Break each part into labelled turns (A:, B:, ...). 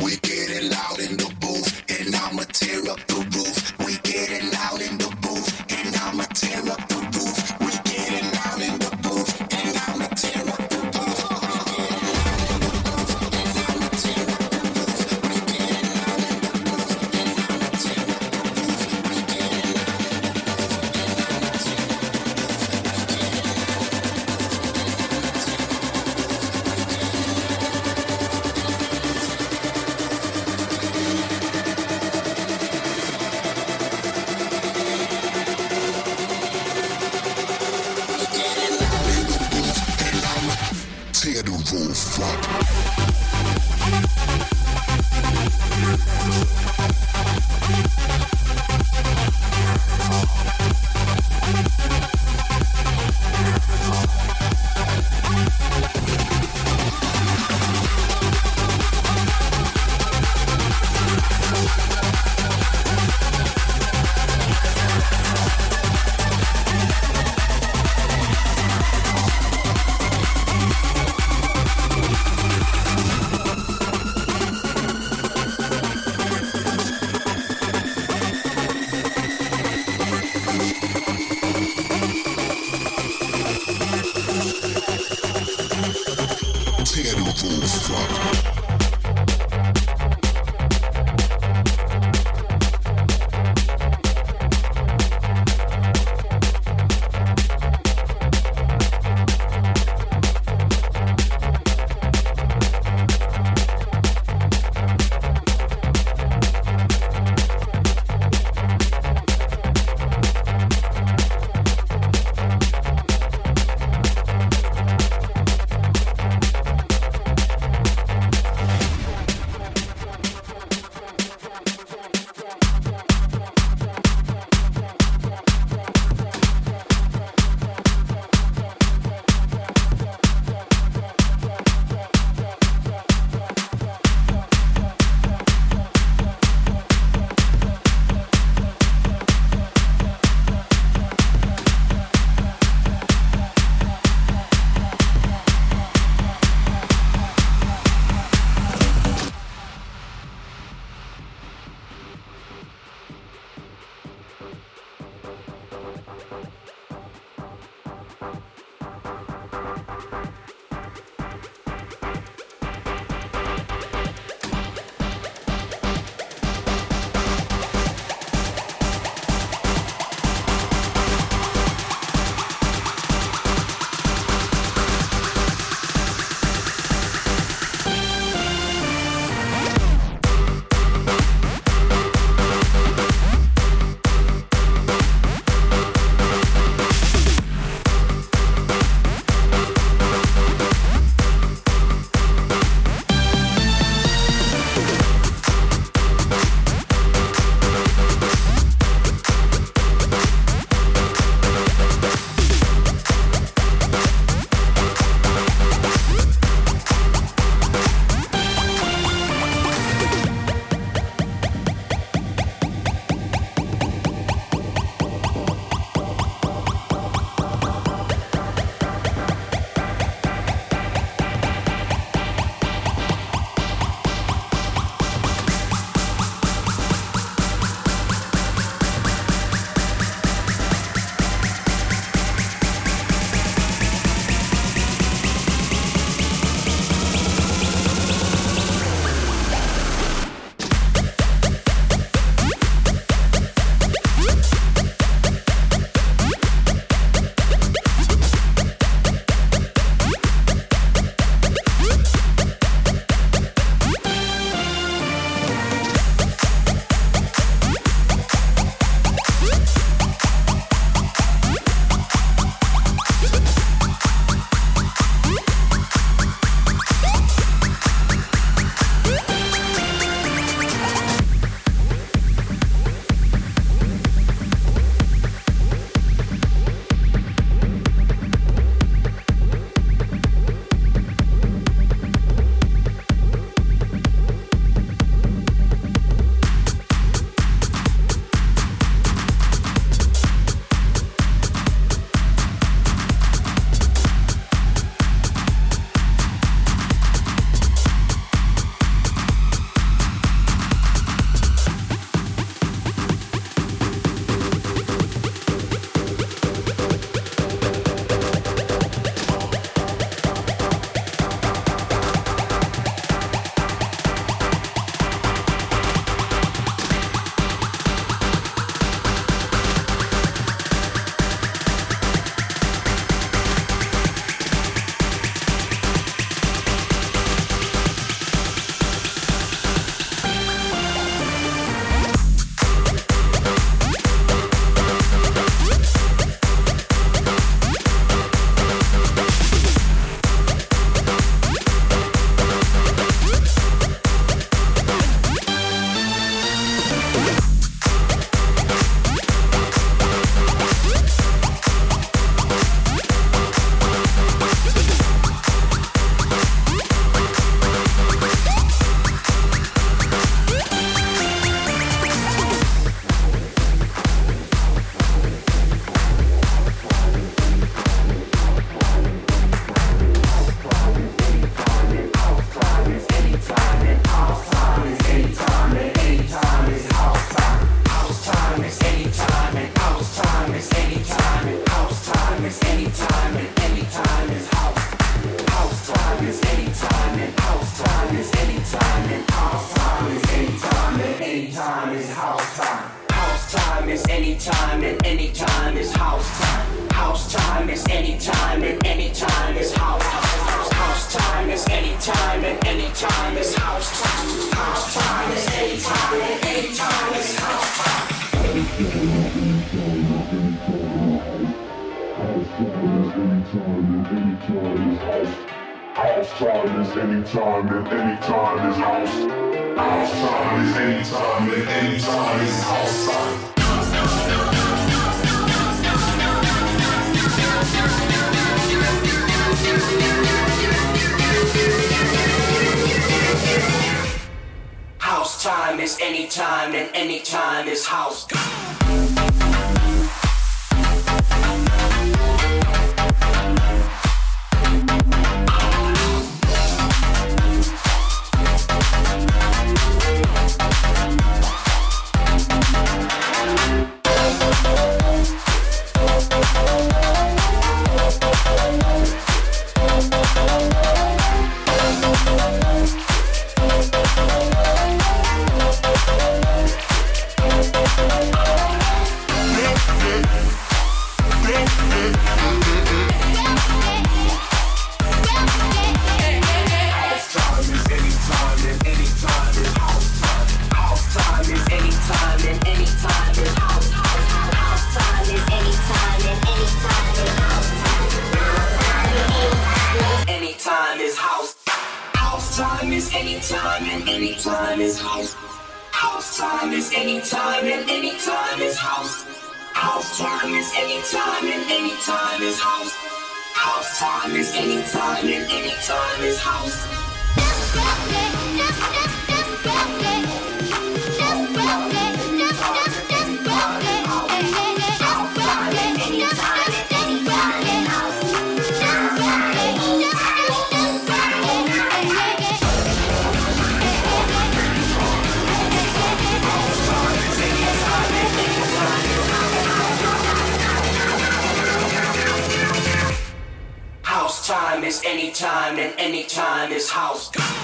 A: We can House time is anytime and anytime is house. time is anytime and anytime is outside. House time is anytime and anytime is house. time and any time is house.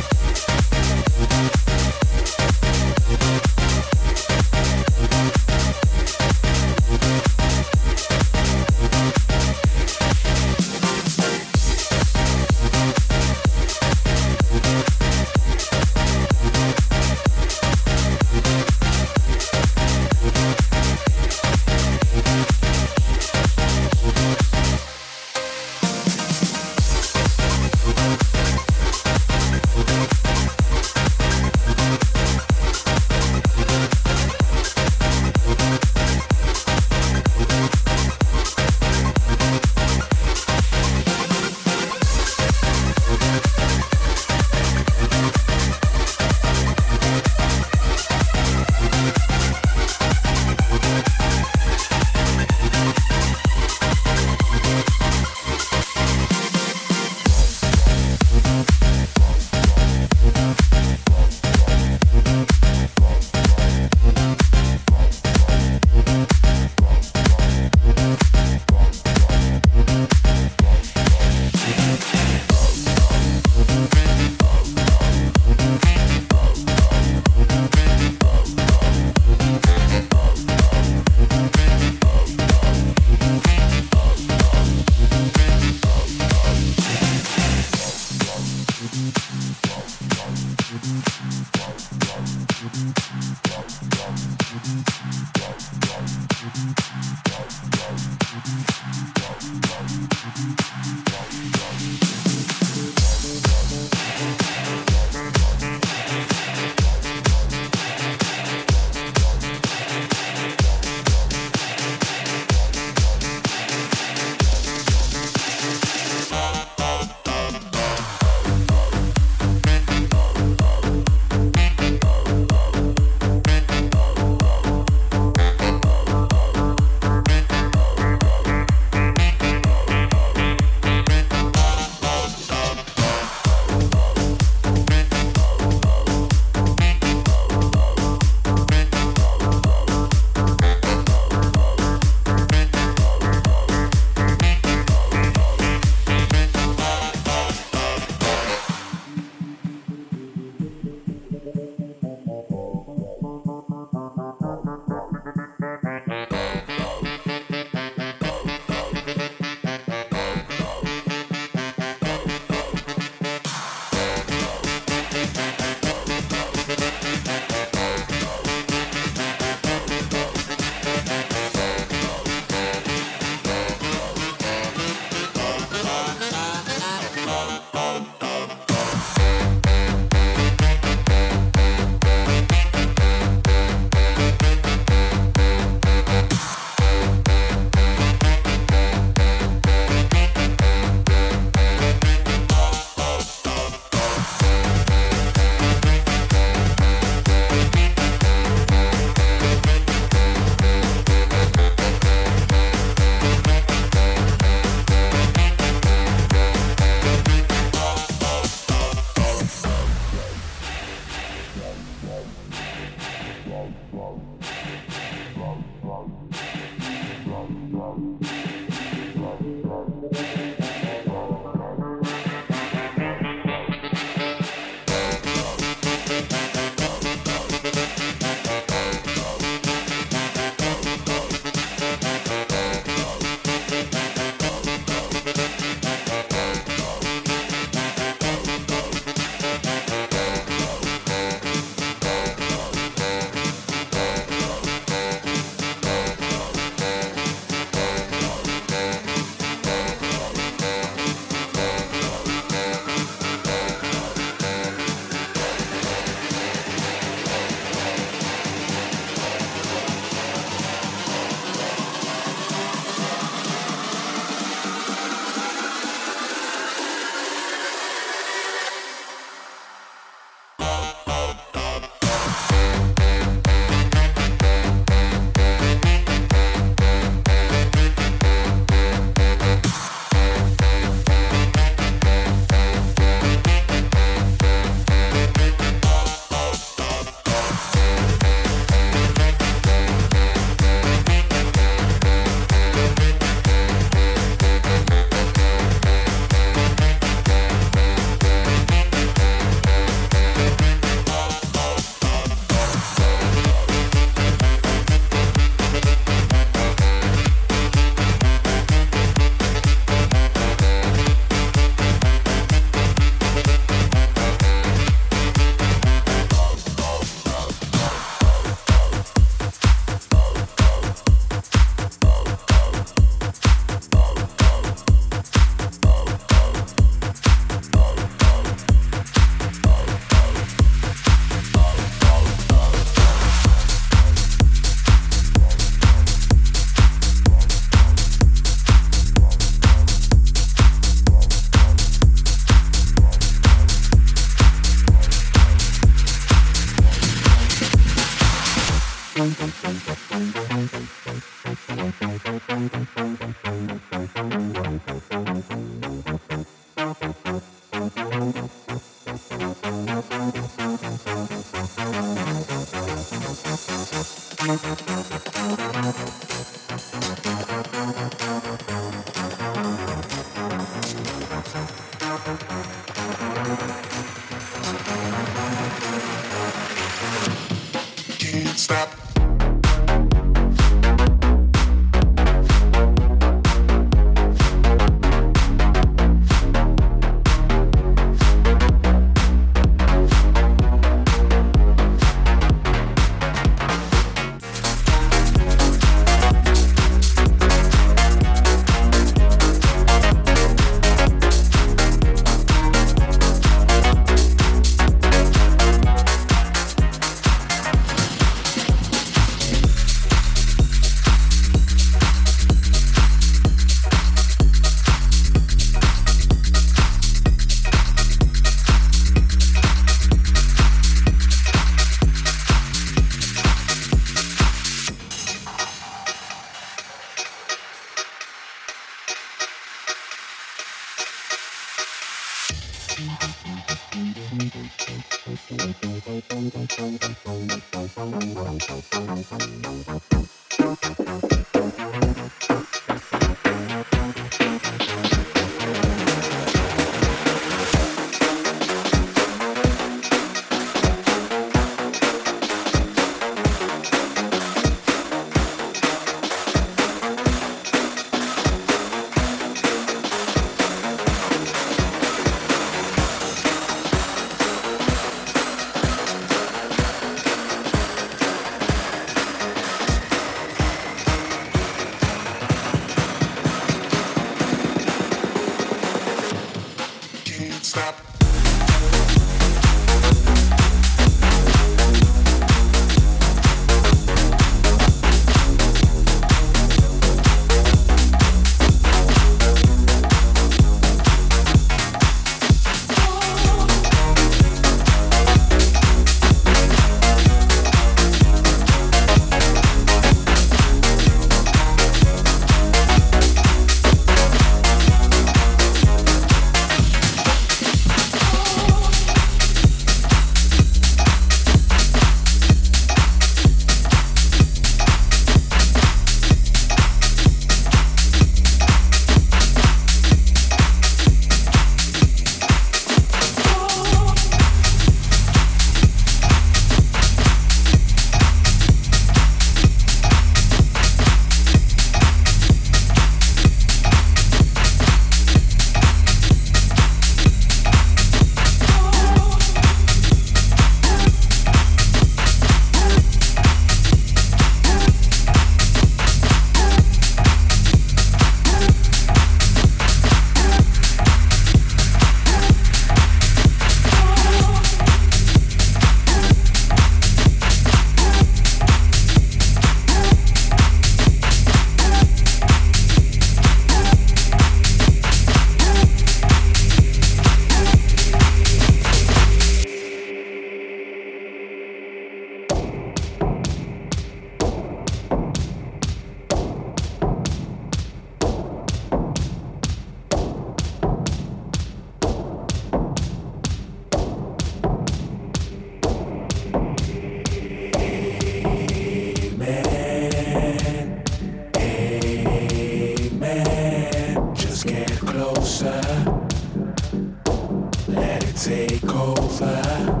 B: Myself, but